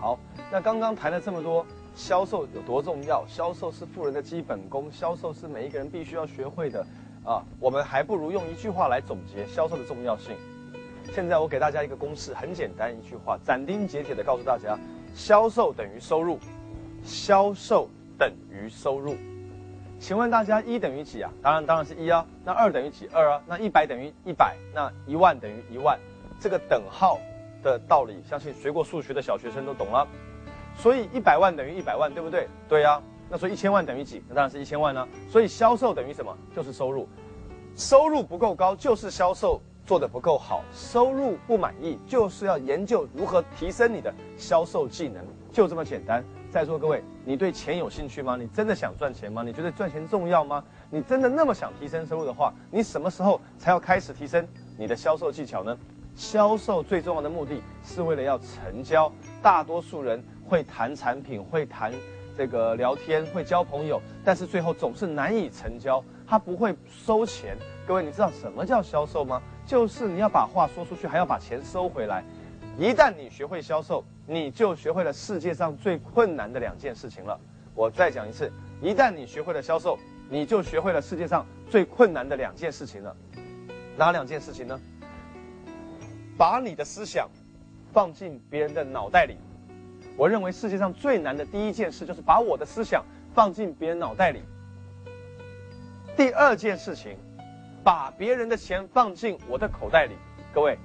好，那刚刚谈了这么多，销售有多重要？销售是富人的基本功，销售是每一个人必须要学会的啊。我们还不如用一句话来总结销售的重要性。现在我给大家一个公式，很简单，一句话，斩钉截铁的告诉大家：销售等于收入，销售等于收入。请问大家一等于几啊？当然当然是一啊。那二等于几？二啊。那一百等于一百，那一万等于一万。这个等号的道理，相信学过数学的小学生都懂了。所以一百万等于一百万，对不对？对呀。那所以一千万等于几？那当然是一千万呢。所以销售等于什么？就是收入。收入不够高，就是销售做的不够好。收入不满意，就是要研究如何提升你的销售技能，就这么简单。在座各位，你对钱有兴趣吗？你真的想赚钱吗？你觉得赚钱重要吗？你真的那么想提升收入的话，你什么时候才要开始提升你的销售技巧呢？销售最重要的目的是为了要成交。大多数人会谈产品，会谈这个聊天，会交朋友，但是最后总是难以成交。他不会收钱。各位，你知道什么叫销售吗？就是你要把话说出去，还要把钱收回来。一旦你学会销售，你就学会了世界上最困难的两件事情了。我再讲一次，一旦你学会了销售，你就学会了世界上最困难的两件事情了。哪两件事情呢？把你的思想放进别人的脑袋里。我认为世界上最难的第一件事就是把我的思想放进别人脑袋里。第二件事情，把别人的钱放进我的口袋里。各位。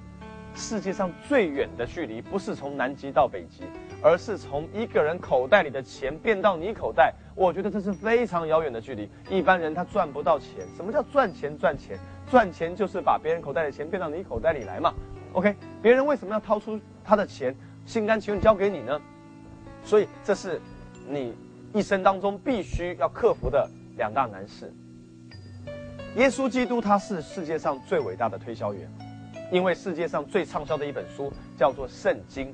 世界上最远的距离，不是从南极到北极，而是从一个人口袋里的钱变到你口袋。我觉得这是非常遥远的距离，一般人他赚不到钱。什么叫赚钱？赚钱，赚钱就是把别人口袋的钱变到你口袋里来嘛。OK，别人为什么要掏出他的钱，心甘情愿交给你呢？所以这是你一生当中必须要克服的两大难事。耶稣基督他是世界上最伟大的推销员。因为世界上最畅销的一本书叫做《圣经》，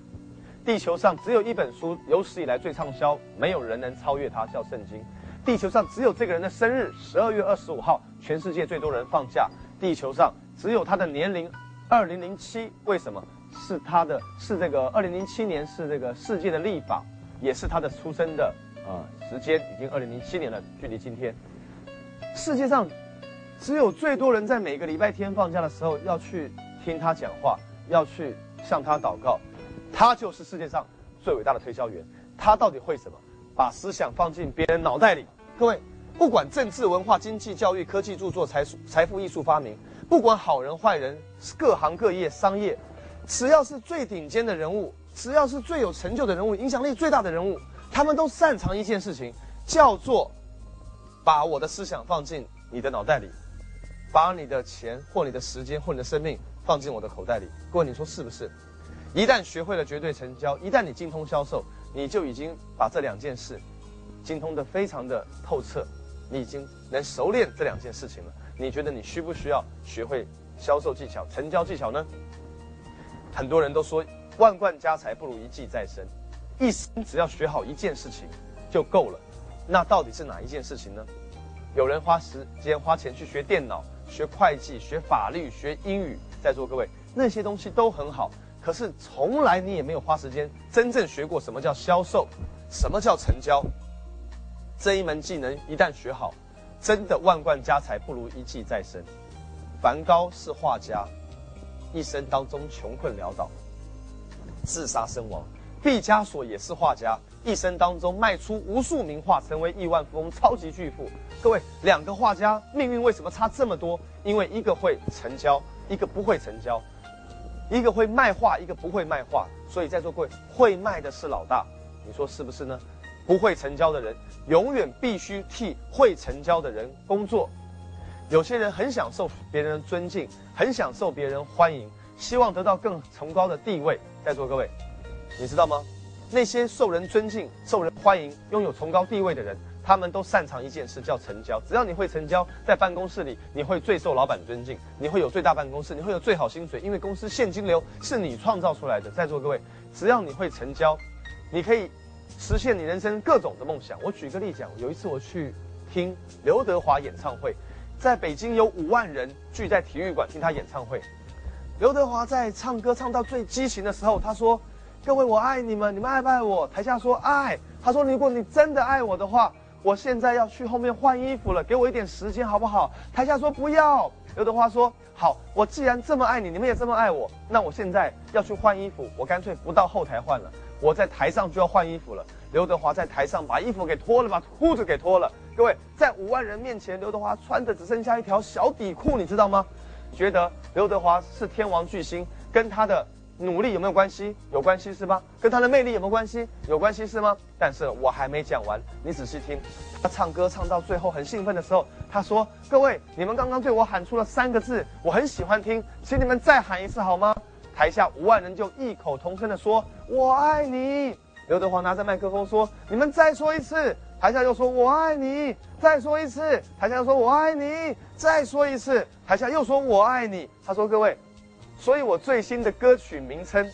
地球上只有一本书有史以来最畅销，没有人能超越它，叫《圣经》。地球上只有这个人的生日，十二月二十五号，全世界最多人放假。地球上只有他的年龄，二零零七，为什么？是他的，是这个二零零七年是这个世界的历法，也是他的出生的啊时间，已经二零零七年了，距离今天，世界上只有最多人在每个礼拜天放假的时候要去。听他讲话，要去向他祷告，他就是世界上最伟大的推销员。他到底会什么？把思想放进别人脑袋里。各位，不管政治、文化、经济、教育、科技、著作、财财富、艺术、发明，不管好人坏人，各行各业、商业，只要是最顶尖的人物，只要是最有成就的人物，影响力最大的人物，他们都擅长一件事情，叫做把我的思想放进你的脑袋里，把你的钱或你的时间或你的生命。放进我的口袋里，各位，你说是不是？一旦学会了绝对成交，一旦你精通销售，你就已经把这两件事精通的非常的透彻，你已经能熟练这两件事情了。你觉得你需不需要学会销售技巧、成交技巧呢？很多人都说万贯家财不如一技在身，一生只要学好一件事情就够了。那到底是哪一件事情呢？有人花时间花钱去学电脑、学会计、学法律、学英语。在座各位，那些东西都很好，可是从来你也没有花时间真正学过什么叫销售，什么叫成交。这一门技能一旦学好，真的万贯家财不如一技在身。梵高是画家，一生当中穷困潦倒，自杀身亡；毕加索也是画家，一生当中卖出无数名画，成为亿万富翁、超级巨富。各位，两个画家命运为什么差这么多？因为一个会成交。一个不会成交，一个会卖画，一个不会卖画，所以在座各位会卖的是老大，你说是不是呢？不会成交的人永远必须替会成交的人工作。有些人很享受别人的尊敬，很享受别人欢迎，希望得到更崇高的地位。在座各位，你知道吗？那些受人尊敬、受人欢迎、拥有崇高地位的人。他们都擅长一件事，叫成交。只要你会成交，在办公室里你会最受老板尊敬，你会有最大办公室，你会有最好薪水，因为公司现金流是你创造出来的。在座各位，只要你会成交，你可以实现你人生各种的梦想。我举个例讲，有一次我去听刘德华演唱会，在北京有五万人聚在体育馆听他演唱会。刘德华在唱歌唱到最激情的时候，他说：“各位，我爱你们，你们爱不爱我？台下说爱。他说，如果你真的爱我的话，我现在要去后面换衣服了，给我一点时间好不好？台下说不要。刘德华说好，我既然这么爱你，你们也这么爱我，那我现在要去换衣服，我干脆不到后台换了，我在台上就要换衣服了。刘德华在台上把衣服给脱了，把裤子给脱了。各位，在五万人面前，刘德华穿的只剩下一条小底裤，你知道吗？觉得刘德华是天王巨星，跟他的努力有没有关系？有关系是吧？跟他的魅力有没有关系？有关系是吗？但是我还没讲完，你仔细听。他唱歌唱到最后很兴奋的时候，他说：“各位，你们刚刚对我喊出了三个字，我很喜欢听，请你们再喊一次好吗？”台下五万人就异口同声的说：“我爱你。”刘德华拿着麦克风说：“你们再说一次。”台下又说：“我爱你。”再说一次。台下又说：“我爱你。”再说一次。台下又说：“我爱你。”他说：“各位，所以我最新的歌曲名称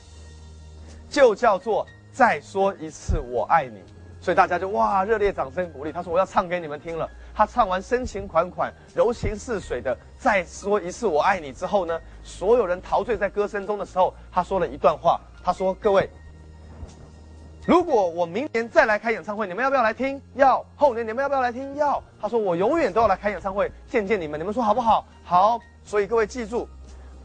就叫做《再说一次我爱你》。”所以大家就哇热烈掌声鼓励。他说：“我要唱给你们听了。”他唱完深情款款、柔情似水的《再说一次我爱你》之后呢，所有人陶醉在歌声中的时候，他说了一段话。他说：“各位。”如果我明年再来开演唱会，你们要不要来听？要。后年你们要不要来听？要。他说我永远都要来开演唱会，见见你们。你们说好不好？好。所以各位记住，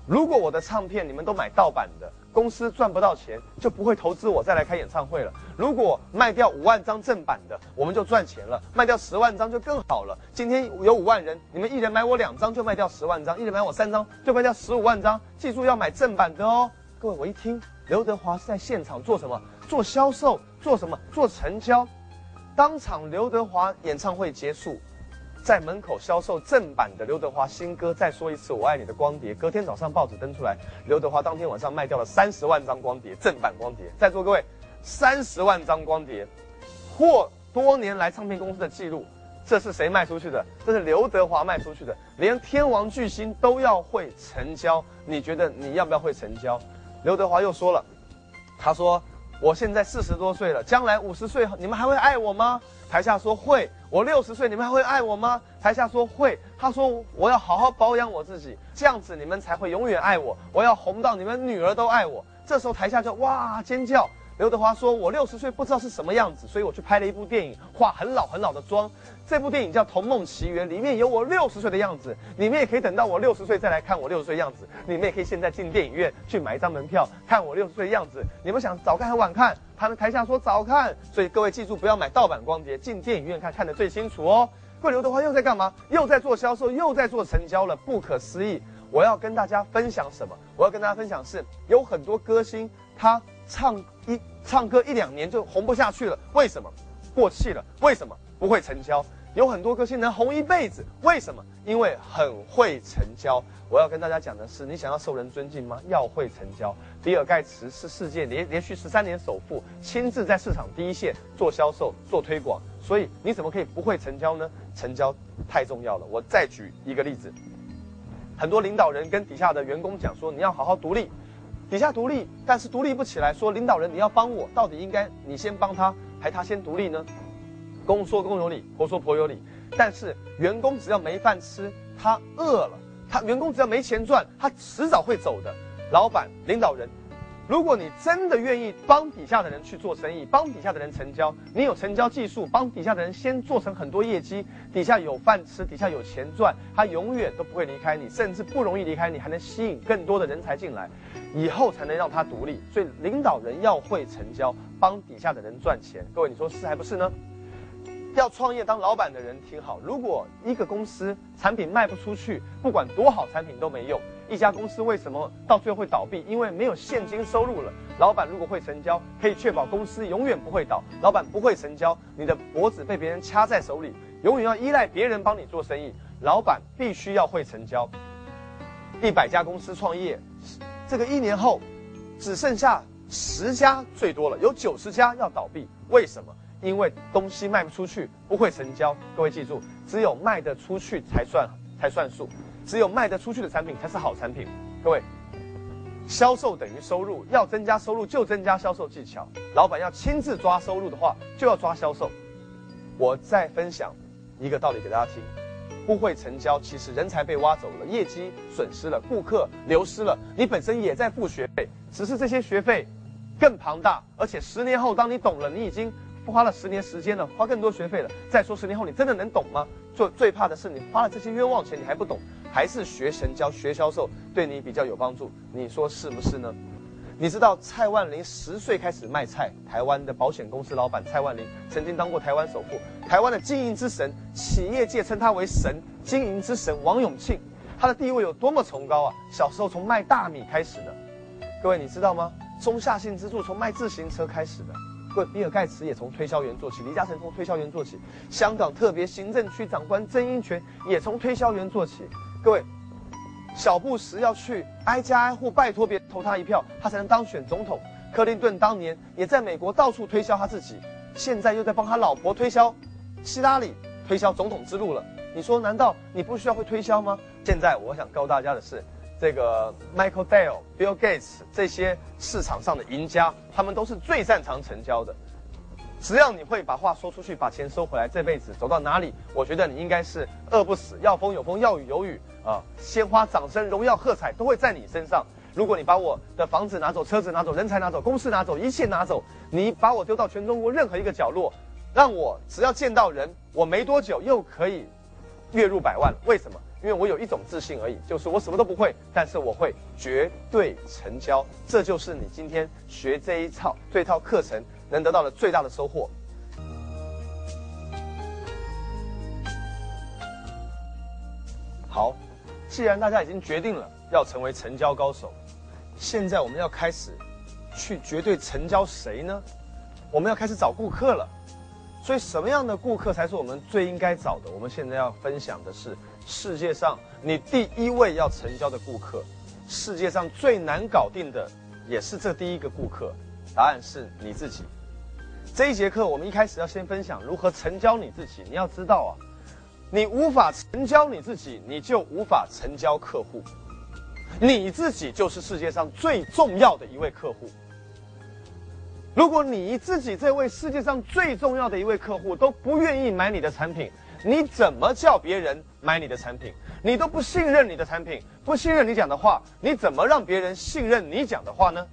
如果我的唱片你们都买盗版的，公司赚不到钱，就不会投资我再来开演唱会了。如果卖掉五万张正版的，我们就赚钱了。卖掉十万张就更好了。今天有五万人，你们一人买我两张就卖掉十万张，一人买我三张就卖掉十五万张。记住要买正版的哦。各位，我一听刘德华是在现场做什么？做销售，做什么？做成交。当场刘德华演唱会结束，在门口销售正版的刘德华新歌《再说一次我爱你》的光碟。隔天早上报纸登出来，刘德华当天晚上卖掉了三十万张光碟，正版光碟。在座各位，三十万张光碟，破多年来唱片公司的记录。这是谁卖出去的？这是刘德华卖出去的。连天王巨星都要会成交，你觉得你要不要会成交？刘德华又说了，他说。我现在四十多岁了，将来五十岁，你们还会爱我吗？台下说会。我六十岁，你们还会爱我吗？台下说会。他说我要好好保养我自己，这样子你们才会永远爱我。我要红到你们女儿都爱我。这时候台下就哇尖叫。刘德华说：“我六十岁不知道是什么样子，所以我去拍了一部电影，化很老很老的妆。这部电影叫《童梦奇缘》，里面有我六十岁的样子。你们也可以等到我六十岁再来看我六十岁样子。你们也可以现在进电影院去买一张门票看我六十岁的样子。你们想早看还晚看？他们台下说早看，所以各位记住不要买盗版光碟，进电影院看看得最清楚哦。各位刘德华又在干嘛？又在做销售，又在做成交了，不可思议！我要跟大家分享什么？我要跟大家分享是有很多歌星他唱一。唱歌一两年就红不下去了，为什么？过气了，为什么？不会成交。有很多歌星能红一辈子，为什么？因为很会成交。我要跟大家讲的是，你想要受人尊敬吗？要会成交。比尔盖茨是世界连连续十三年首富，亲自在市场第一线做销售、做推广，所以你怎么可以不会成交呢？成交太重要了。我再举一个例子，很多领导人跟底下的员工讲说，你要好好独立。底下独立，但是独立不起来。说领导人，你要帮我，到底应该你先帮他，还他先独立呢？公说公有理，婆说婆有理。但是员工只要没饭吃，他饿了，他员工只要没钱赚，他迟早会走的。老板、领导人。如果你真的愿意帮底下的人去做生意，帮底下的人成交，你有成交技术，帮底下的人先做成很多业绩，底下有饭吃，底下有钱赚，他永远都不会离开你，甚至不容易离开你，还能吸引更多的人才进来，以后才能让他独立。所以领导人要会成交，帮底下的人赚钱。各位，你说是还不是呢？要创业当老板的人听好，如果一个公司产品卖不出去，不管多好产品都没用。一家公司为什么到最后会倒闭？因为没有现金收入了。老板如果会成交，可以确保公司永远不会倒。老板不会成交，你的脖子被别人掐在手里，永远要依赖别人帮你做生意。老板必须要会成交。一百家公司创业，这个一年后，只剩下十家最多了，有九十家要倒闭。为什么？因为东西卖不出去，不会成交。各位记住，只有卖得出去才算才算数。只有卖得出去的产品才是好产品。各位，销售等于收入，要增加收入就增加销售技巧。老板要亲自抓收入的话，就要抓销售。我再分享一个道理给大家听：不会成交，其实人才被挖走了，业绩损失了，顾客流失了，你本身也在付学费，只是这些学费更庞大，而且十年后当你懂了，你已经不花了十年时间了，花更多学费了。再说十年后你真的能懂吗？最最怕的是你花了这些冤枉钱，你还不懂，还是学成交、学销售对你比较有帮助？你说是不是呢？你知道蔡万林十岁开始卖菜，台湾的保险公司老板蔡万林曾经当过台湾首富，台湾的经营之神，企业界称他为神，经营之神王永庆，他的地位有多么崇高啊！小时候从卖大米开始的，各位你知道吗？中下性支柱从卖自行车开始的，各比尔盖茨也从推销员做起，李嘉诚从推销员做起，香港特别行政区长官曾荫权也从推销员做起，各位。小布什要去挨家挨户拜托别人投他一票，他才能当选总统。克林顿当年也在美国到处推销他自己，现在又在帮他老婆推销，希拉里推销总统之路了。你说难道你不需要会推销吗？现在我想告诉大家的是，这个 Michael Dell、Bill Gates 这些市场上的赢家，他们都是最擅长成交的。只要你会把话说出去，把钱收回来，这辈子走到哪里，我觉得你应该是饿不死，要风有风，要雨有雨啊！鲜花、掌声、荣耀、喝彩都会在你身上。如果你把我的房子拿走，车子拿走，人才拿走，公司拿走，一切拿走，你把我丢到全中国任何一个角落，让我只要见到人，我没多久又可以月入百万。为什么？因为我有一种自信而已，就是我什么都不会，但是我会绝对成交。这就是你今天学这一套这套课程。能得到的最大的收获。好，既然大家已经决定了要成为成交高手，现在我们要开始去绝对成交谁呢？我们要开始找顾客了。所以，什么样的顾客才是我们最应该找的？我们现在要分享的是世界上你第一位要成交的顾客，世界上最难搞定的也是这第一个顾客。答案是你自己。这一节课，我们一开始要先分享如何成交你自己。你要知道啊，你无法成交你自己，你就无法成交客户。你自己就是世界上最重要的一位客户。如果你自己这位世界上最重要的一位客户都不愿意买你的产品，你怎么叫别人买你的产品？你都不信任你的产品，不信任你讲的话，你怎么让别人信任你讲的话呢？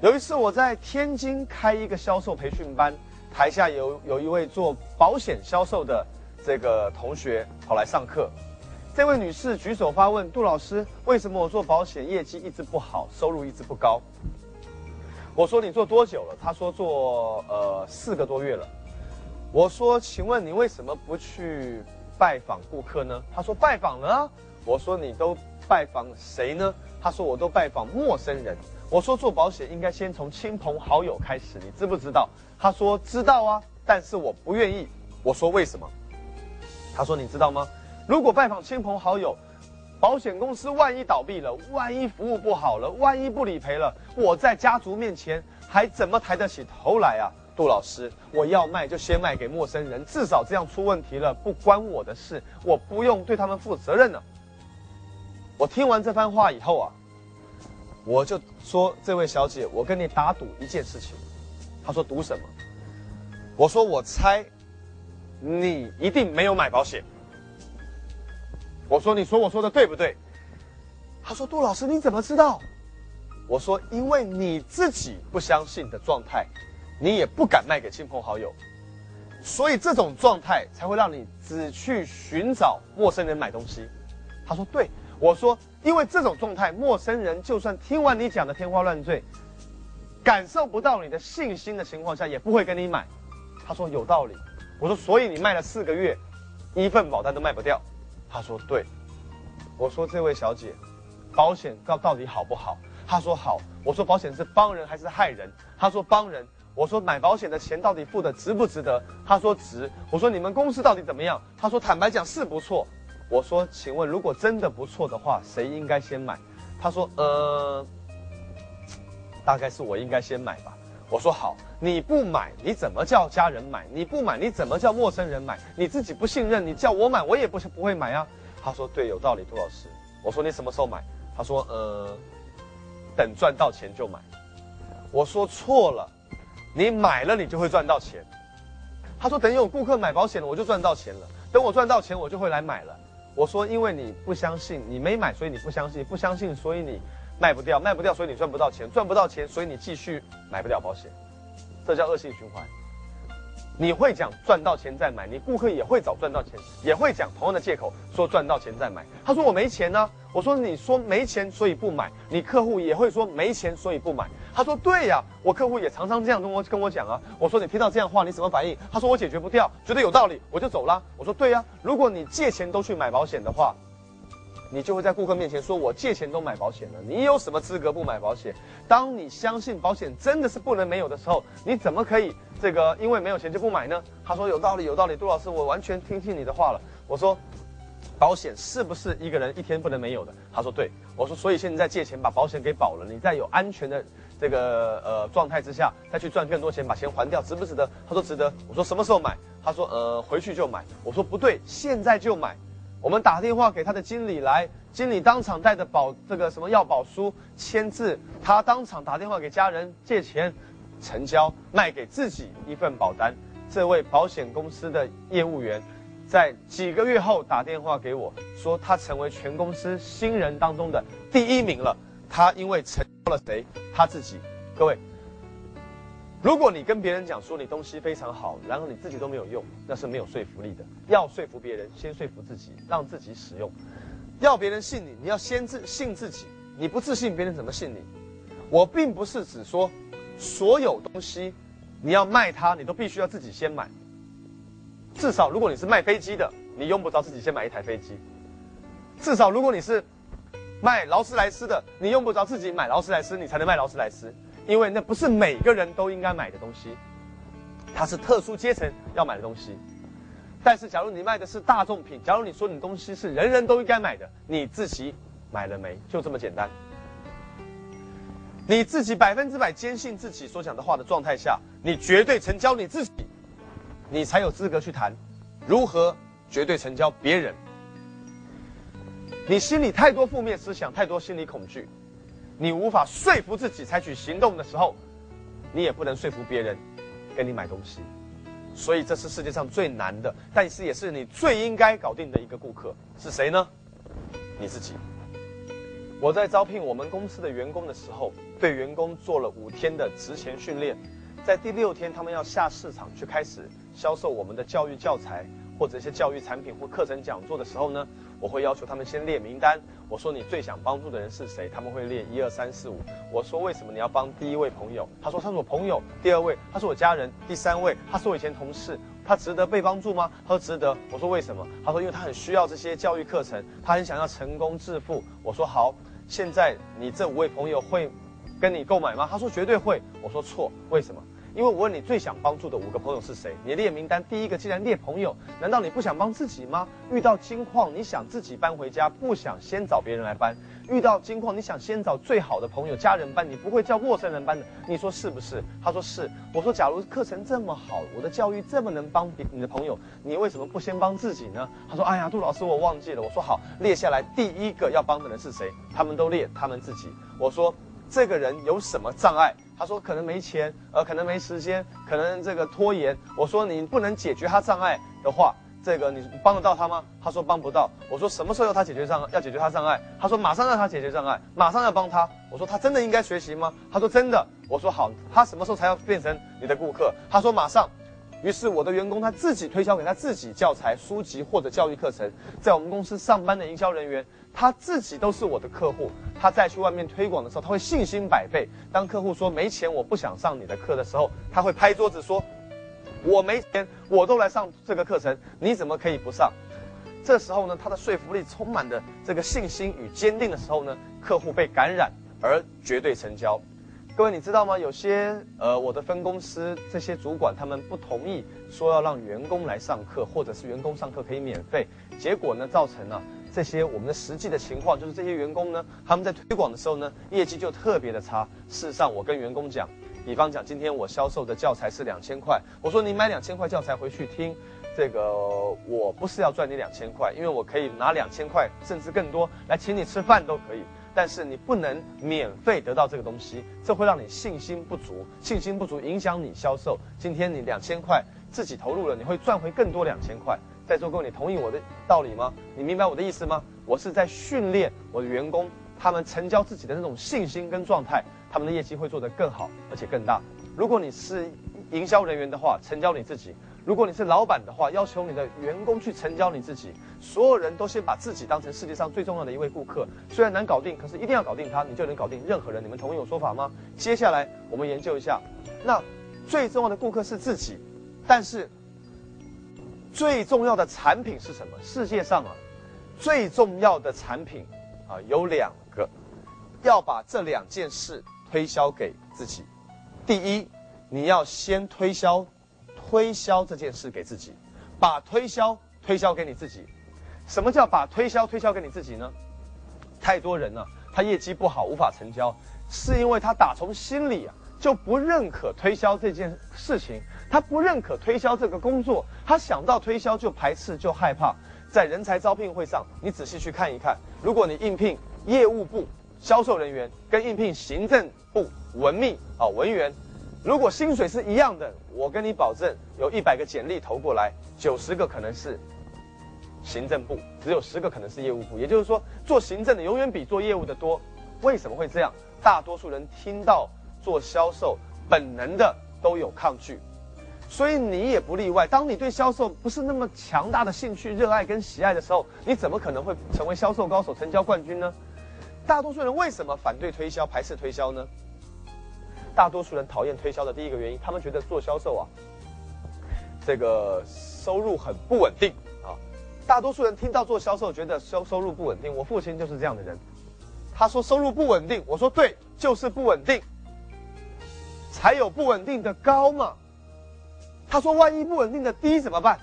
有一次我在天津开一个销售培训班，台下有有一位做保险销售的这个同学跑来上课。这位女士举手发问：杜老师，为什么我做保险业绩一直不好，收入一直不高？我说你做多久了？她说做呃四个多月了。我说请问你为什么不去拜访顾客呢？他说拜访了。我说你都拜访谁呢？他说我都拜访陌生人。我说做保险应该先从亲朋好友开始，你知不知道？他说知道啊，但是我不愿意。我说为什么？他说你知道吗？如果拜访亲朋好友，保险公司万一倒闭了，万一服务不好了，万一不理赔了，我在家族面前还怎么抬得起头来啊？杜老师，我要卖就先卖给陌生人，至少这样出问题了不关我的事，我不用对他们负责任呢。我听完这番话以后啊。我就说，这位小姐，我跟你打赌一件事情。她说赌什么？我说我猜，你一定没有买保险。我说你说我说的对不对？她说杜老师你怎么知道？我说因为你自己不相信的状态，你也不敢卖给亲朋好友，所以这种状态才会让你只去寻找陌生人买东西。他说对。我说，因为这种状态，陌生人就算听完你讲的天花乱坠，感受不到你的信心的情况下，也不会跟你买。他说有道理。我说，所以你卖了四个月，一份保单都卖不掉。他说对。我说这位小姐，保险到到底好不好？他说好。我说保险是帮人还是害人？他说帮人。我说买保险的钱到底付的值不值得？他说值。我说你们公司到底怎么样？他说坦白讲是不错。我说，请问，如果真的不错的话，谁应该先买？他说，呃，大概是我应该先买吧。我说好，你不买，你怎么叫家人买？你不买，你怎么叫陌生人买？你自己不信任，你叫我买，我也不不会买啊。他说对，有道理，杜老师。我说你什么时候买？他说，呃，等赚到钱就买。我说错了，你买了你就会赚到钱。他说等有顾客买保险了，我就赚到钱了。等我赚到钱，我就会来买了。我说，因为你不相信，你没买，所以你不相信，不相信，所以你卖不掉，卖不掉，所以你赚不到钱，赚不到钱，所以你继续买不了保险，这叫恶性循环。你会讲赚到钱再买，你顾客也会找赚到钱，也会讲同样的借口说赚到钱再买。他说我没钱呢，我说你说没钱所以不买，你客户也会说没钱所以不买。他说对呀，我客户也常常这样跟我跟我讲啊。我说你听到这样话你什么反应？他说我解决不掉，觉得有道理我就走了。我说对呀，如果你借钱都去买保险的话。你就会在顾客面前说：“我借钱都买保险了，你有什么资格不买保险？”当你相信保险真的是不能没有的时候，你怎么可以这个因为没有钱就不买呢？他说：“有道理，有道理，杜老师，我完全听信你的话了。”我说：“保险是不是一个人一天不能没有的？”他说：“对。”我说：“所以现在借钱把保险给保了，你在有安全的这个呃状态之下再去赚更多钱把钱还掉，值不值得？”他说：“值得。”我说：“什么时候买？”他说：“呃，回去就买。”我说：“不对，现在就买。”我们打电话给他的经理来，经理当场带着保这个什么要保书签字，他当场打电话给家人借钱，成交卖给自己一份保单。这位保险公司的业务员，在几个月后打电话给我说，他成为全公司新人当中的第一名了。他因为成交了谁？他自己。各位。如果你跟别人讲说你东西非常好，然后你自己都没有用，那是没有说服力的。要说服别人，先说服自己，让自己使用。要别人信你，你要先自信自己。你不自信，别人怎么信你？我并不是只说，所有东西你要卖它，你都必须要自己先买。至少如果你是卖飞机的，你用不着自己先买一台飞机。至少如果你是卖劳斯莱斯的，你用不着自己买劳斯莱斯，你才能卖劳斯莱斯。因为那不是每个人都应该买的东西，它是特殊阶层要买的东西。但是，假如你卖的是大众品，假如你说你的东西是人人都应该买的，你自己买了没？就这么简单。你自己百分之百坚信自己所讲的话的状态下，你绝对成交你自己，你才有资格去谈如何绝对成交别人。你心里太多负面思想，太多心理恐惧。你无法说服自己采取行动的时候，你也不能说服别人跟你买东西，所以这是世界上最难的，但是也是你最应该搞定的一个顾客是谁呢？你自己。我在招聘我们公司的员工的时候，对员工做了五天的职前训练，在第六天他们要下市场去开始销售我们的教育教材或者一些教育产品或课程讲座的时候呢。我会要求他们先列名单。我说你最想帮助的人是谁？他们会列一二三四五。我说为什么你要帮第一位朋友？他说他是我朋友。第二位他是我家人。第三位他是我以前同事。他值得被帮助吗？他说值得。我说为什么？他说因为他很需要这些教育课程，他很想要成功致富。我说好，现在你这五位朋友会跟你购买吗？他说绝对会。我说错，为什么？因为我问你最想帮助的五个朋友是谁？你列名单，第一个既然列朋友，难道你不想帮自己吗？遇到金矿，你想自己搬回家，不想先找别人来搬；遇到金矿，你想先找最好的朋友、家人搬，你不会叫陌生人搬的。你说是不是？他说是。我说，假如课程这么好，我的教育这么能帮别你的朋友，你为什么不先帮自己呢？他说，哎呀，杜老师，我忘记了。我说好，列下来，第一个要帮的人是谁？他们都列他们自己。我说。这个人有什么障碍？他说可能没钱，呃，可能没时间，可能这个拖延。我说你不能解决他障碍的话，这个你帮得到他吗？他说帮不到。我说什么时候要他解决障，要解决他障碍？他说马上让他解决障碍，马上要帮他。我说他真的应该学习吗？他说真的。我说好，他什么时候才要变成你的顾客？他说马上。于是我的员工他自己推销给他自己教材、书籍或者教育课程，在我们公司上班的营销人员，他自己都是我的客户。他再去外面推广的时候，他会信心百倍。当客户说没钱，我不想上你的课的时候，他会拍桌子说：“我没钱，我都来上这个课程，你怎么可以不上？”这时候呢，他的说服力充满的这个信心与坚定的时候呢，客户被感染而绝对成交。各位，你知道吗？有些呃，我的分公司这些主管他们不同意说要让员工来上课，或者是员工上课可以免费。结果呢，造成了这些我们的实际的情况，就是这些员工呢，他们在推广的时候呢，业绩就特别的差。事实上，我跟员工讲，比方讲，今天我销售的教材是两千块，我说你买两千块教材回去听，这个我不是要赚你两千块，因为我可以拿两千块甚至更多来请你吃饭都可以。但是你不能免费得到这个东西，这会让你信心不足，信心不足影响你销售。今天你两千块自己投入了，你会赚回更多两千块。在座各位，你同意我的道理吗？你明白我的意思吗？我是在训练我的员工他们成交自己的那种信心跟状态，他们的业绩会做得更好，而且更大。如果你是营销人员的话，成交你自己；如果你是老板的话，要求你的员工去成交你自己。所有人都先把自己当成世界上最重要的一位顾客，虽然难搞定，可是一定要搞定他，你就能搞定任何人。你们同意我说法吗？接下来我们研究一下，那最重要的顾客是自己，但是最重要的产品是什么？世界上啊，最重要的产品啊有两个，要把这两件事推销给自己。第一，你要先推销，推销这件事给自己，把推销推销给你自己。什么叫把推销推销给你自己呢？太多人呢，他业绩不好，无法成交，是因为他打从心里啊就不认可推销这件事情，他不认可推销这个工作，他想到推销就排斥就害怕。在人才招聘会上，你仔细去看一看，如果你应聘业务部销售人员，跟应聘行政部文秘啊文员，如果薪水是一样的，我跟你保证，有一百个简历投过来，九十个可能是。行政部只有十个可能是业务部，也就是说，做行政的永远比做业务的多。为什么会这样？大多数人听到做销售，本能的都有抗拒，所以你也不例外。当你对销售不是那么强大的兴趣、热爱跟喜爱的时候，你怎么可能会成为销售高手、成交冠军呢？大多数人为什么反对推销、排斥推销呢？大多数人讨厌推销的第一个原因，他们觉得做销售啊，这个收入很不稳定啊。大多数人听到做销售，觉得收收入不稳定。我父亲就是这样的人，他说收入不稳定，我说对，就是不稳定，才有不稳定的高嘛。他说万一不稳定的低怎么办？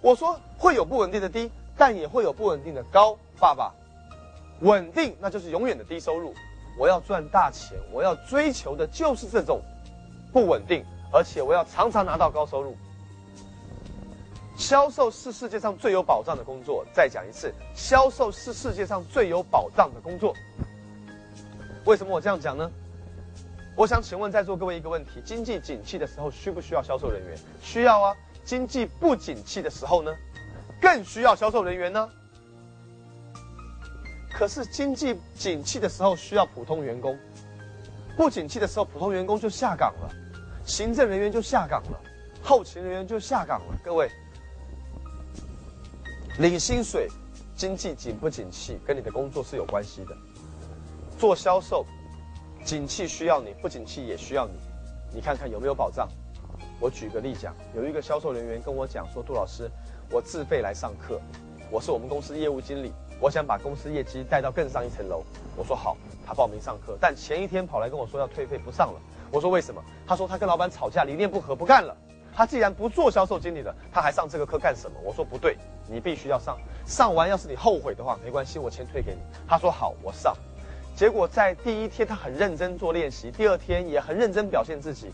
我说会有不稳定的低，但也会有不稳定的高。爸爸，稳定那就是永远的低收入。我要赚大钱，我要追求的就是这种不稳定，而且我要常常拿到高收入。销售是世界上最有保障的工作。再讲一次，销售是世界上最有保障的工作。为什么我这样讲呢？我想请问在座各位一个问题：经济景气的时候需不需要销售人员？需要啊。经济不景气的时候呢，更需要销售人员呢。可是经济景气的时候需要普通员工，不景气的时候普通员工就下岗了，行政人员就下岗了，后勤人员就下岗了。各位。领薪水，经济景不景气跟你的工作是有关系的。做销售，景气需要你，不景气也需要你。你看看有没有保障？我举个例讲，有一个销售人员跟我讲说：“杜老师，我自费来上课，我是我们公司业务经理，我想把公司业绩带到更上一层楼。”我说好，他报名上课，但前一天跑来跟我说要退费不上了。我说为什么？他说他跟老板吵架，理念不合，不干了。他既然不做销售经理了，他还上这个课干什么？我说不对，你必须要上。上完要是你后悔的话，没关系，我钱退给你。他说好，我上。结果在第一天他很认真做练习，第二天也很认真表现自己。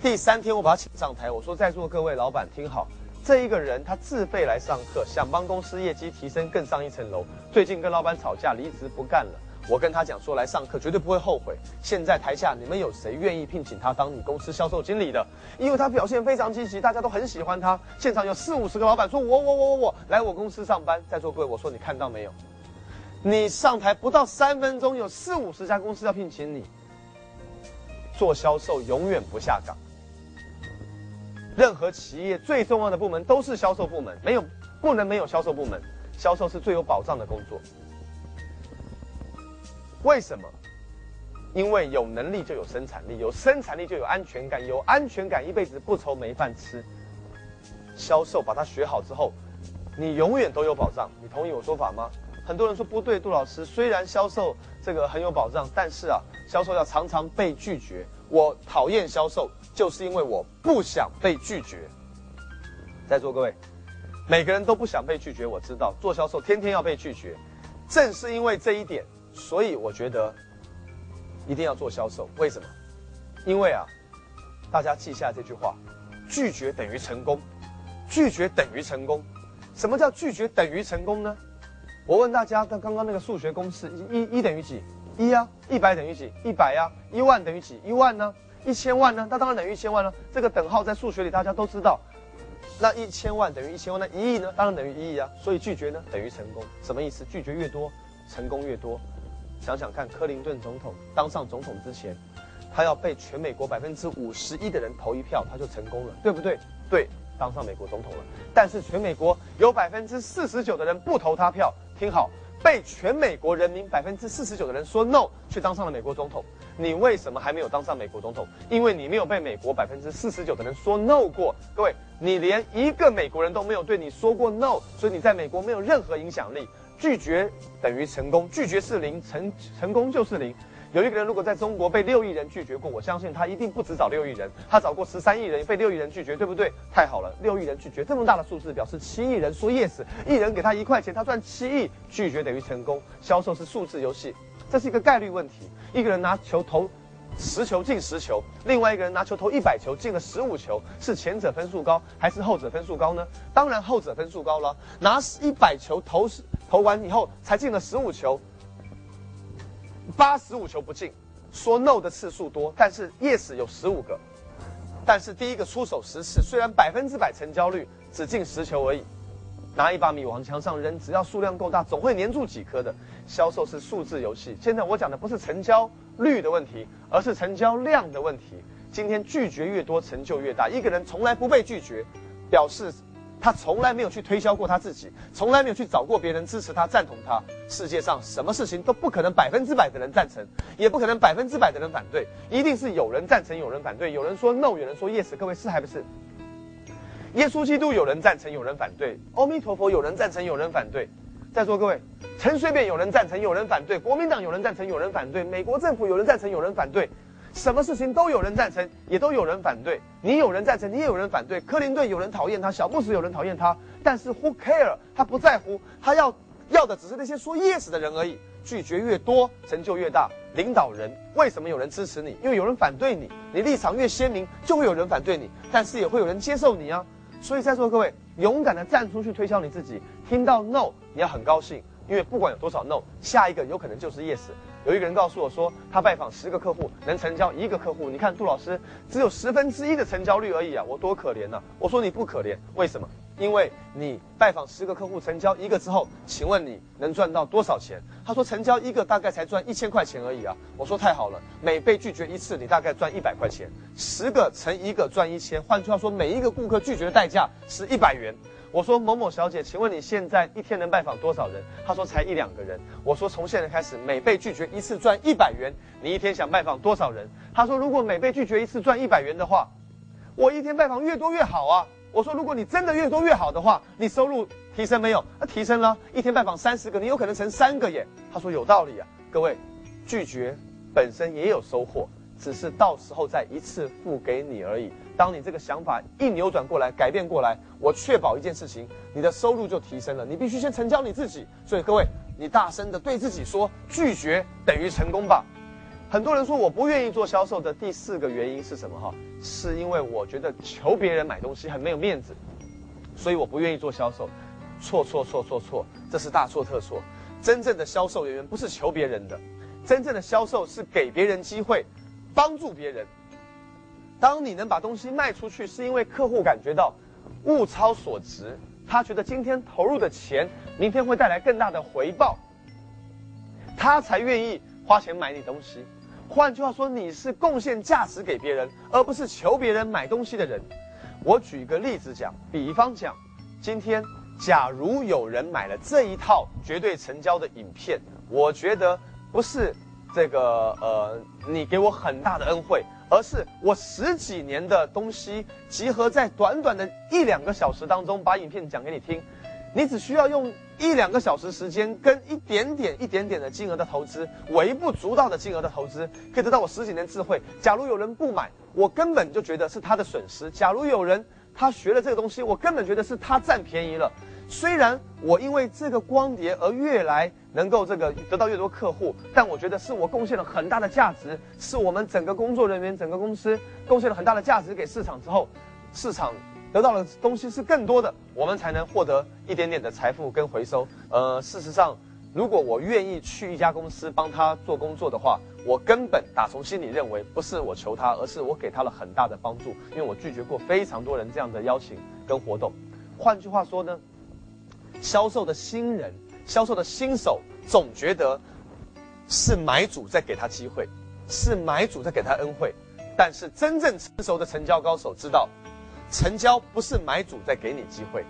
第三天我把他请上台，我说在座各位老板听好，这一个人他自费来上课，想帮公司业绩提升更上一层楼。最近跟老板吵架，离职不干了。我跟他讲说来上课绝对不会后悔。现在台下你们有谁愿意聘请他当你公司销售经理的？因为他表现非常积极，大家都很喜欢他。现场有四五十个老板说：“我我我我我来我公司上班。”在座各位，我说你看到没有？你上台不到三分钟，有四五十家公司要聘请你做销售，永远不下岗。任何企业最重要的部门都是销售部门，没有不能没有销售部门。销售是最有保障的工作。为什么？因为有能力就有生产力，有生产力就有安全感，有安全感一辈子不愁没饭吃。销售把它学好之后，你永远都有保障。你同意我说法吗？很多人说不对，杜老师，虽然销售这个很有保障，但是啊，销售要常常被拒绝。我讨厌销售，就是因为我不想被拒绝。在座各位，每个人都不想被拒绝，我知道做销售天天要被拒绝，正是因为这一点。所以我觉得一定要做销售，为什么？因为啊，大家记下这句话：拒绝等于成功，拒绝等于成功。什么叫拒绝等于成功呢？我问大家，刚刚刚那个数学公式，一一等于几？一啊，一百等于几？一百呀，一万等于几？一万呢？一千万呢？那当然等于一千万了。这个等号在数学里大家都知道。那一千万等于一千万，那一亿呢？当然等于一亿啊。所以拒绝呢等于成功，什么意思？拒绝越多，成功越多。想想看，克林顿总统当上总统之前，他要被全美国百分之五十一的人投一票，他就成功了，对不对？对，当上美国总统了。但是全美国有百分之四十九的人不投他票，听好，被全美国人民百分之四十九的人说 no，却当上了美国总统。你为什么还没有当上美国总统？因为你没有被美国百分之四十九的人说 no 过。各位，你连一个美国人都没有对你说过 no，所以你在美国没有任何影响力。拒绝等于成功，拒绝是零，成成功就是零。有一个人如果在中国被六亿人拒绝过，我相信他一定不止找六亿人，他找过十三亿人，被六亿人拒绝，对不对？太好了，六亿人拒绝这么大的数字，表示七亿人说 yes，一人给他一块钱，他赚七亿，拒绝等于成功。销售是数字游戏，这是一个概率问题。一个人拿球投。十球进十球，另外一个人拿球投一百球进了十五球，是前者分数高还是后者分数高呢？当然后者分数高了，拿一百球投投完以后才进了十五球，八十五球不进，说 no 的次数多，但是 yes 有十五个，但是第一个出手十次，虽然百分之百成交率只进十球而已。拿一把米往墙上扔，只要数量够大，总会粘住几颗的。销售是数字游戏。现在我讲的不是成交率的问题，而是成交量的问题。今天拒绝越多，成就越大。一个人从来不被拒绝，表示他从来没有去推销过他自己，从来没有去找过别人支持他、赞同他。世界上什么事情都不可能百分之百的人赞成，也不可能百分之百的人反对，一定是有人赞成，有人反对，有人说 no，有人说 yes。各位是还不是？耶稣基督有人赞成，有人反对；阿弥陀佛有人赞成，有人反对。在座各位，陈水扁有人赞成，有人反对；国民党有人赞成，有人反对；美国政府有人赞成，有人反对。什么事情都有人赞成，也都有人反对。你有人赞成，你也有人反对。克林顿有人讨厌他，小布什有人讨厌他，但是 who care？他不在乎，他要要的只是那些说 yes 的人而已。拒绝越多，成就越大。领导人为什么有人支持你？因为有人反对你。你立场越鲜明，就会有人反对你，但是也会有人接受你啊。所以在座各位，勇敢的站出去推销你自己。听到 no，你要很高兴，因为不管有多少 no，下一个有可能就是 yes。有一个人告诉我说，他拜访十个客户能成交一个客户。你看杜老师只有十分之一的成交率而已啊，我多可怜呐！我说你不可怜，为什么？因为你拜访十个客户成交一个之后，请问你能赚到多少钱？他说成交一个大概才赚一千块钱而已啊。我说太好了，每被拒绝一次，你大概赚一百块钱。十个乘一个赚一千，换句话说，每一个顾客拒绝的代价是一百元。我说某某小姐，请问你现在一天能拜访多少人？她说才一两个人。我说从现在开始，每被拒绝一次赚一百元，你一天想拜访多少人？她说如果每被拒绝一次赚一百元的话，我一天拜访越多越好啊。我说，如果你真的越多越好的话，你收入提升没有？那提升了，一天拜访三十个，你有可能成三个耶。他说有道理啊，各位，拒绝本身也有收获，只是到时候再一次付给你而已。当你这个想法一扭转过来，改变过来，我确保一件事情，你的收入就提升了。你必须先成交你自己。所以各位，你大声的对自己说，拒绝等于成功吧。很多人说我不愿意做销售的第四个原因是什么？哈，是因为我觉得求别人买东西很没有面子，所以我不愿意做销售。错错错错错，这是大错特错。真正的销售人员不是求别人的，真正的销售是给别人机会，帮助别人。当你能把东西卖出去，是因为客户感觉到物超所值，他觉得今天投入的钱，明天会带来更大的回报，他才愿意花钱买你东西。换句话说，你是贡献价值给别人，而不是求别人买东西的人。我举一个例子讲，比方讲，今天假如有人买了这一套绝对成交的影片，我觉得不是这个呃，你给我很大的恩惠，而是我十几年的东西集合在短短的一两个小时当中，把影片讲给你听。你只需要用一两个小时时间，跟一点点、一点点的金额的投资，微不足道的金额的投资，可以得到我十几年智慧。假如有人不买，我根本就觉得是他的损失；假如有人他学了这个东西，我根本觉得是他占便宜了。虽然我因为这个光碟而越来能够这个得到越多客户，但我觉得是我贡献了很大的价值，是我们整个工作人员、整个公司贡献了很大的价值给市场之后，市场。得到的东西是更多的，我们才能获得一点点的财富跟回收。呃，事实上，如果我愿意去一家公司帮他做工作的话，我根本打从心里认为不是我求他，而是我给他了很大的帮助。因为我拒绝过非常多人这样的邀请跟活动。换句话说呢，销售的新人、销售的新手总觉得是买主在给他机会，是买主在给他恩惠。但是真正成熟的成交高手知道，成交不是买主在给你机会。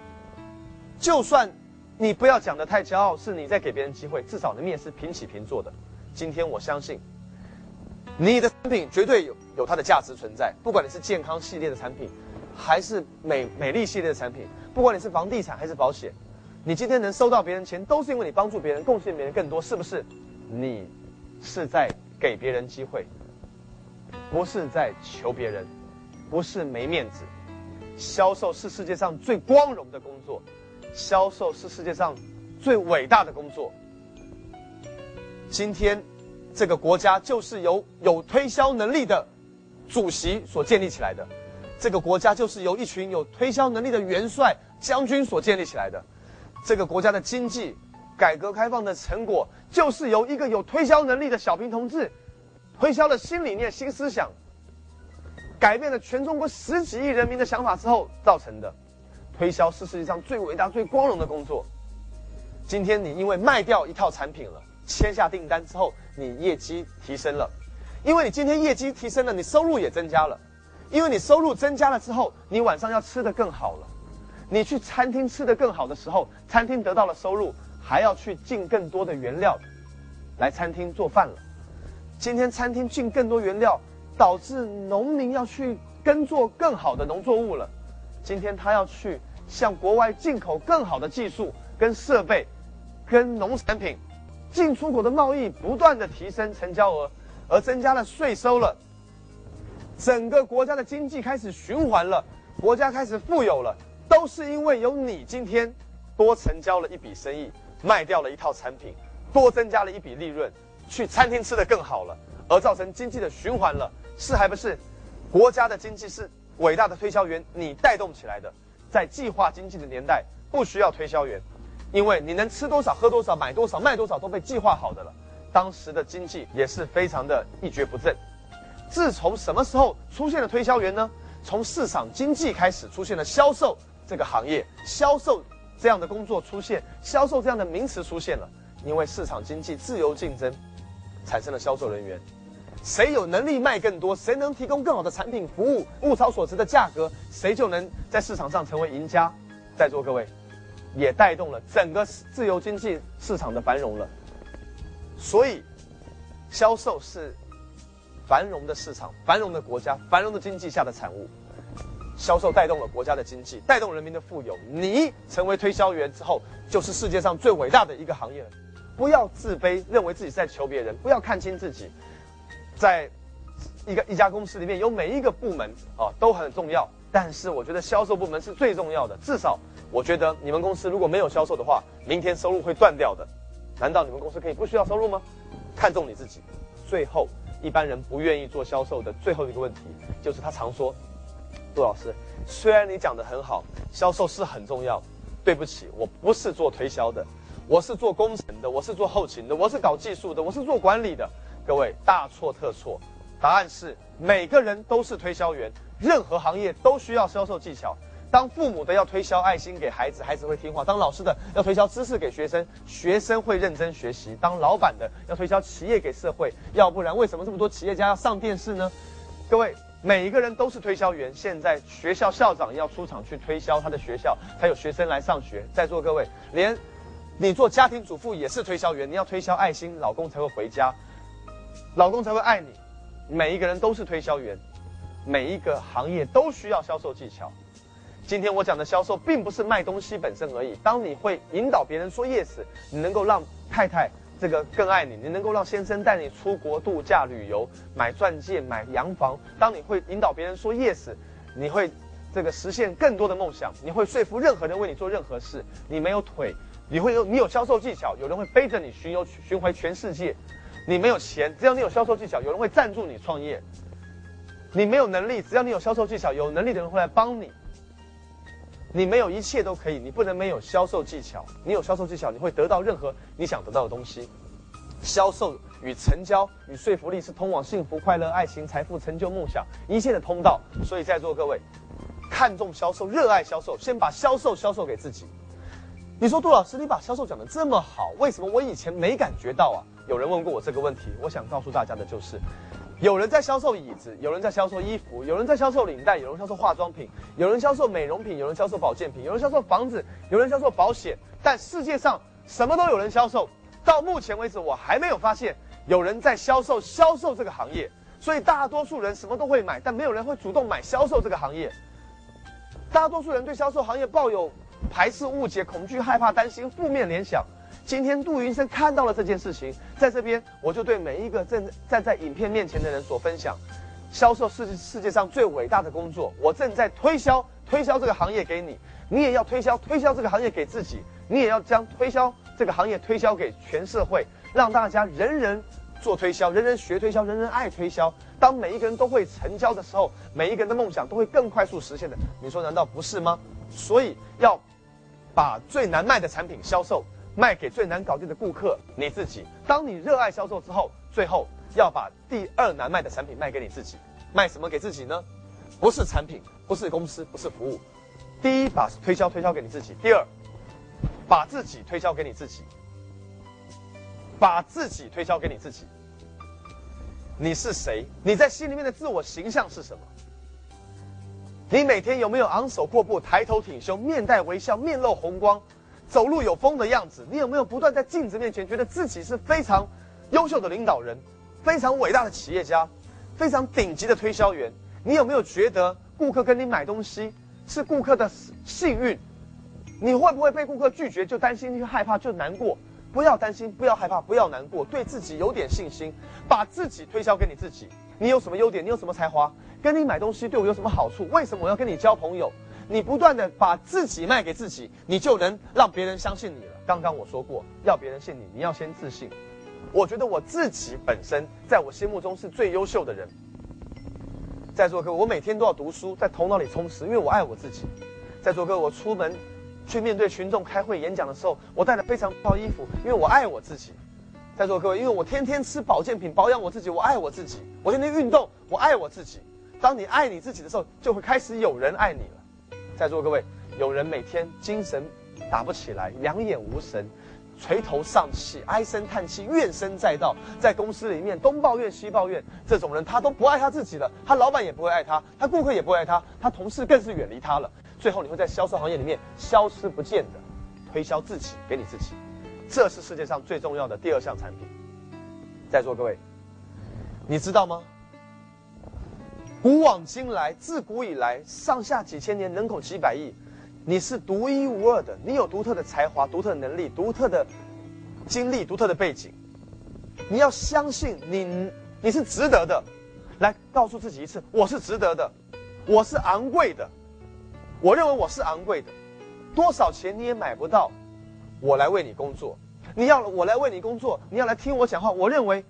就算你不要讲的太骄傲，是你在给别人机会，至少你面是平起平坐的。今天我相信，你的产品绝对有有它的价值存在。不管你是健康系列的产品，还是美美丽系列的产品，不管你是房地产还是保险，你今天能收到别人钱，都是因为你帮助别人，贡献别人更多，是不是？你是在给别人机会。不是在求别人，不是没面子。销售是世界上最光荣的工作，销售是世界上最伟大的工作。今天，这个国家就是由有推销能力的主席所建立起来的，这个国家就是由一群有推销能力的元帅将军所建立起来的，这个国家的经济改革开放的成果，就是由一个有推销能力的小平同志。推销了新理念、新思想，改变了全中国十几亿人民的想法之后造成的。推销是世界上最伟大、最光荣的工作。今天你因为卖掉一套产品了，签下订单之后，你业绩提升了。因为你今天业绩提升了，你收入也增加了。因为你收入增加了之后，你晚上要吃的更好了。你去餐厅吃的更好的时候，餐厅得到了收入，还要去进更多的原料，来餐厅做饭了。今天餐厅进更多原料，导致农民要去耕作更好的农作物了。今天他要去向国外进口更好的技术、跟设备、跟农产品，进出口的贸易不断的提升成交额，而增加了税收了。整个国家的经济开始循环了，国家开始富有了，都是因为有你今天多成交了一笔生意，卖掉了一套产品，多增加了一笔利润。去餐厅吃的更好了，而造成经济的循环了，是还不是？国家的经济是伟大的推销员，你带动起来的。在计划经济的年代，不需要推销员，因为你能吃多少、喝多少、买多少、卖多少都被计划好的了。当时的经济也是非常的一蹶不振。自从什么时候出现了推销员呢？从市场经济开始出现了销售这个行业，销售这样的工作出现，销售这样的名词出现了，因为市场经济自由竞争。产生了销售人员，谁有能力卖更多，谁能提供更好的产品服务，物超所值的价格，谁就能在市场上成为赢家。在座各位，也带动了整个自由经济市场的繁荣了。所以，销售是繁荣的市场、繁荣的国家、繁荣的经济下的产物。销售带动了国家的经济，带动人民的富有。你成为推销员之后，就是世界上最伟大的一个行业了。不要自卑，认为自己在求别人；不要看清自己，在一个一家公司里面有每一个部门啊都很重要，但是我觉得销售部门是最重要的。至少我觉得你们公司如果没有销售的话，明天收入会断掉的。难道你们公司可以不需要收入吗？看重你自己。最后，一般人不愿意做销售的最后一个问题，就是他常说：“杜老师，虽然你讲的很好，销售是很重要，对不起，我不是做推销的。”我是做工程的，我是做后勤的，我是搞技术的，我是做管理的。各位大错特错，答案是每个人都是推销员，任何行业都需要销售技巧。当父母的要推销爱心给孩子，孩子会听话；当老师的要推销知识给学生，学生会认真学习；当老板的要推销企业给社会，要不然为什么这么多企业家要上电视呢？各位每一个人都是推销员。现在学校校长要出场去推销他的学校，才有学生来上学。在座各位连。你做家庭主妇也是推销员，你要推销爱心，老公才会回家，老公才会爱你。每一个人都是推销员，每一个行业都需要销售技巧。今天我讲的销售，并不是卖东西本身而已。当你会引导别人说 yes，你能够让太太这个更爱你，你能够让先生带你出国度假旅游，买钻戒、买洋房。当你会引导别人说 yes，你会这个实现更多的梦想，你会说服任何人为你做任何事。你没有腿。你会有你有销售技巧，有人会背着你巡游巡回全世界。你没有钱，只要你有销售技巧，有人会赞助你创业。你没有能力，只要你有销售技巧，有能力的人会来帮你。你没有一切都可以，你不能没有销售技巧。你有销售技巧，你会得到任何你想得到的东西。销售与成交与说服力是通往幸福、快乐、爱情、财富、成就、梦想一切的通道。所以在座各位，看重销售，热爱销售，先把销售销售给自己。你说杜老师，你把销售讲的这么好，为什么我以前没感觉到啊？有人问过我这个问题，我想告诉大家的就是，有人在销售椅子，有人在销售衣服，有人在销售领带，有人销售化妆品，有人销售美容品，有人销售保健品，有人销售房子，有人销售保险，但世界上什么都有人销售。到目前为止，我还没有发现有人在销售销售这个行业。所以大多数人什么都会买，但没有人会主动买销售这个行业。大多数人对销售行业抱有。排斥、误解、恐惧、害怕、担心、负面联想。今天杜云生看到了这件事情，在这边我就对每一个正站在影片面前的人所分享：销售是世界上最伟大的工作。我正在推销推销这个行业给你，你也要推销推销这个行业给自己，你也要将推销这个行业推销给全社会，让大家人人做推销，人人学推销，人人爱推销。当每一个人都会成交的时候，每一个人的梦想都会更快速实现的。你说难道不是吗？所以要。把最难卖的产品销售卖给最难搞定的顾客，你自己。当你热爱销售之后，最后要把第二难卖的产品卖给你自己。卖什么给自己呢？不是产品，不是公司，不是服务。第一，把推销推销给你自己；第二，把自己推销给你自己。把自己推销给你自己。你是谁？你在心里面的自我形象是什么？你每天有没有昂首阔步、抬头挺胸、面带微笑、面露红光、走路有风的样子？你有没有不断在镜子面前觉得自己是非常优秀的领导人、非常伟大的企业家、非常顶级的推销员？你有没有觉得顾客跟你买东西是顾客的幸运？你会不会被顾客拒绝就担心、就害怕、就难过？不要担心，不要害怕，不要难过，对自己有点信心，把自己推销给你自己。你有什么优点？你有什么才华？跟你买东西对我有什么好处？为什么我要跟你交朋友？你不断的把自己卖给自己，你就能让别人相信你了。刚刚我说过，要别人信你，你要先自信。我觉得我自己本身在我心目中是最优秀的人。在座各位，我每天都要读书，在头脑里充实，因为我爱我自己。在座各位，我出门去面对群众开会演讲的时候，我带了非常套衣服，因为我爱我自己。在座各位，因为我天天吃保健品保养我自己，我爱我自己。我天天运动，我爱我自己。当你爱你自己的时候，就会开始有人爱你了。在座各位，有人每天精神打不起来，两眼无神，垂头丧气，唉声叹气，怨声载道，在公司里面东抱怨西抱怨，这种人他都不爱他自己了，他老板也不会爱他，他顾客也不会爱他，他同事更是远离他了。最后你会在销售行业里面消失不见的，推销自己给你自己，这是世界上最重要的第二项产品。在座各位，你知道吗？古往今来，自古以来，上下几千年，人口几百亿，你是独一无二的，你有独特的才华、独特的能力、独特的经历、独特的背景，你要相信你，你是值得的。来告诉自己一次，我是值得的，我是昂贵的，我认为我是昂贵的，多少钱你也买不到，我来为你工作，你要我来为你工作，你要来听我讲话，我认为。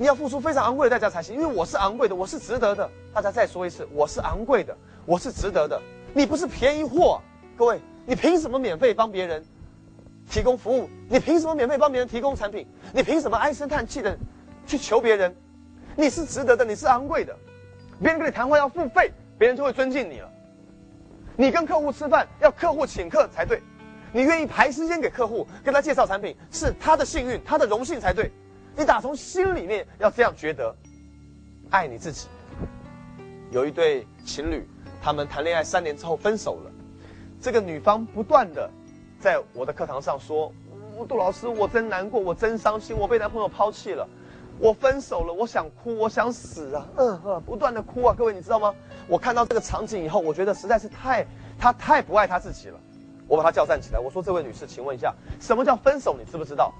你要付出非常昂贵的代价才行，因为我是昂贵的，我是值得的。大家再说一次，我是昂贵的，我是值得的。你不是便宜货，各位，你凭什么免费帮别人提供服务？你凭什么免费帮别人提供产品？你凭什么唉声叹气的去求别人？你是值得的，你是昂贵的。别人跟你谈话要付费，别人就会尊敬你了。你跟客户吃饭要客户请客才对，你愿意排时间给客户跟他介绍产品，是他的幸运，他的荣幸才对。你打从心里面要这样觉得，爱你自己。有一对情侣，他们谈恋爱三年之后分手了。这个女方不断的在我的课堂上说：“杜老师，我真难过，我真伤心，我被男朋友抛弃了，我分手了，我想哭，我想死啊！”嗯嗯，不断的哭啊！各位你知道吗？我看到这个场景以后，我觉得实在是太，他太不爱他自己了。我把他叫站起来，我说：“这位女士，请问一下，什么叫分手？你知不知道？”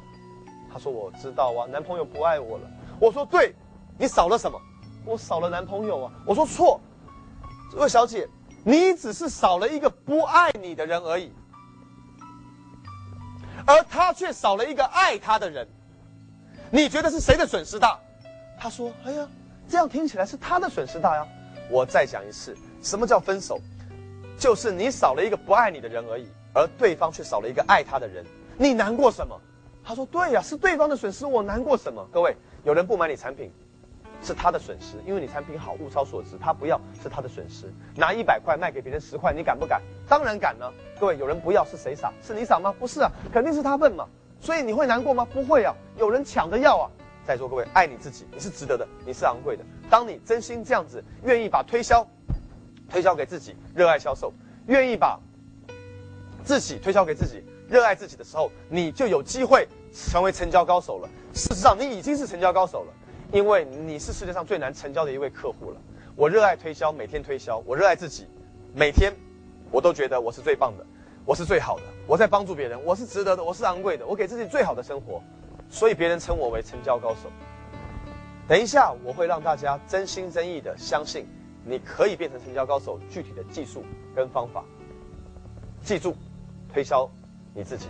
他说：“我知道啊，男朋友不爱我了。”我说：“对，你少了什么？我少了男朋友啊。”我说：“错，这位小姐，你只是少了一个不爱你的人而已，而他却少了一个爱他的人。你觉得是谁的损失大？”他说：“哎呀，这样听起来是他的损失大呀。”我再讲一次，什么叫分手？就是你少了一个不爱你的人而已，而对方却少了一个爱他的人。你难过什么？他说：“对呀，是对方的损失，我难过什么？各位，有人不买你产品，是他的损失，因为你产品好，物超所值，他不要是他的损失。拿一百块卖给别人十块，你敢不敢？当然敢了。各位，有人不要是谁傻？是你傻吗？不是啊，肯定是他笨嘛。所以你会难过吗？不会啊，有人抢着要啊。在座各位，爱你自己，你是值得的，你是昂贵的。当你真心这样子，愿意把推销推销给自己，热爱销售，愿意把自己推销给自己，热爱自己的时候，你就有机会成为成交高手了。事实上，你已经是成交高手了，因为你是世界上最难成交的一位客户了。我热爱推销，每天推销；我热爱自己，每天我都觉得我是最棒的，我是最好的，我在帮助别人，我是值得的，我是昂贵的，我给自己最好的生活。所以别人称我为成交高手。等一下，我会让大家真心真意的相信，你可以变成成交高手。具体的技术跟方法，记住，推销你自己。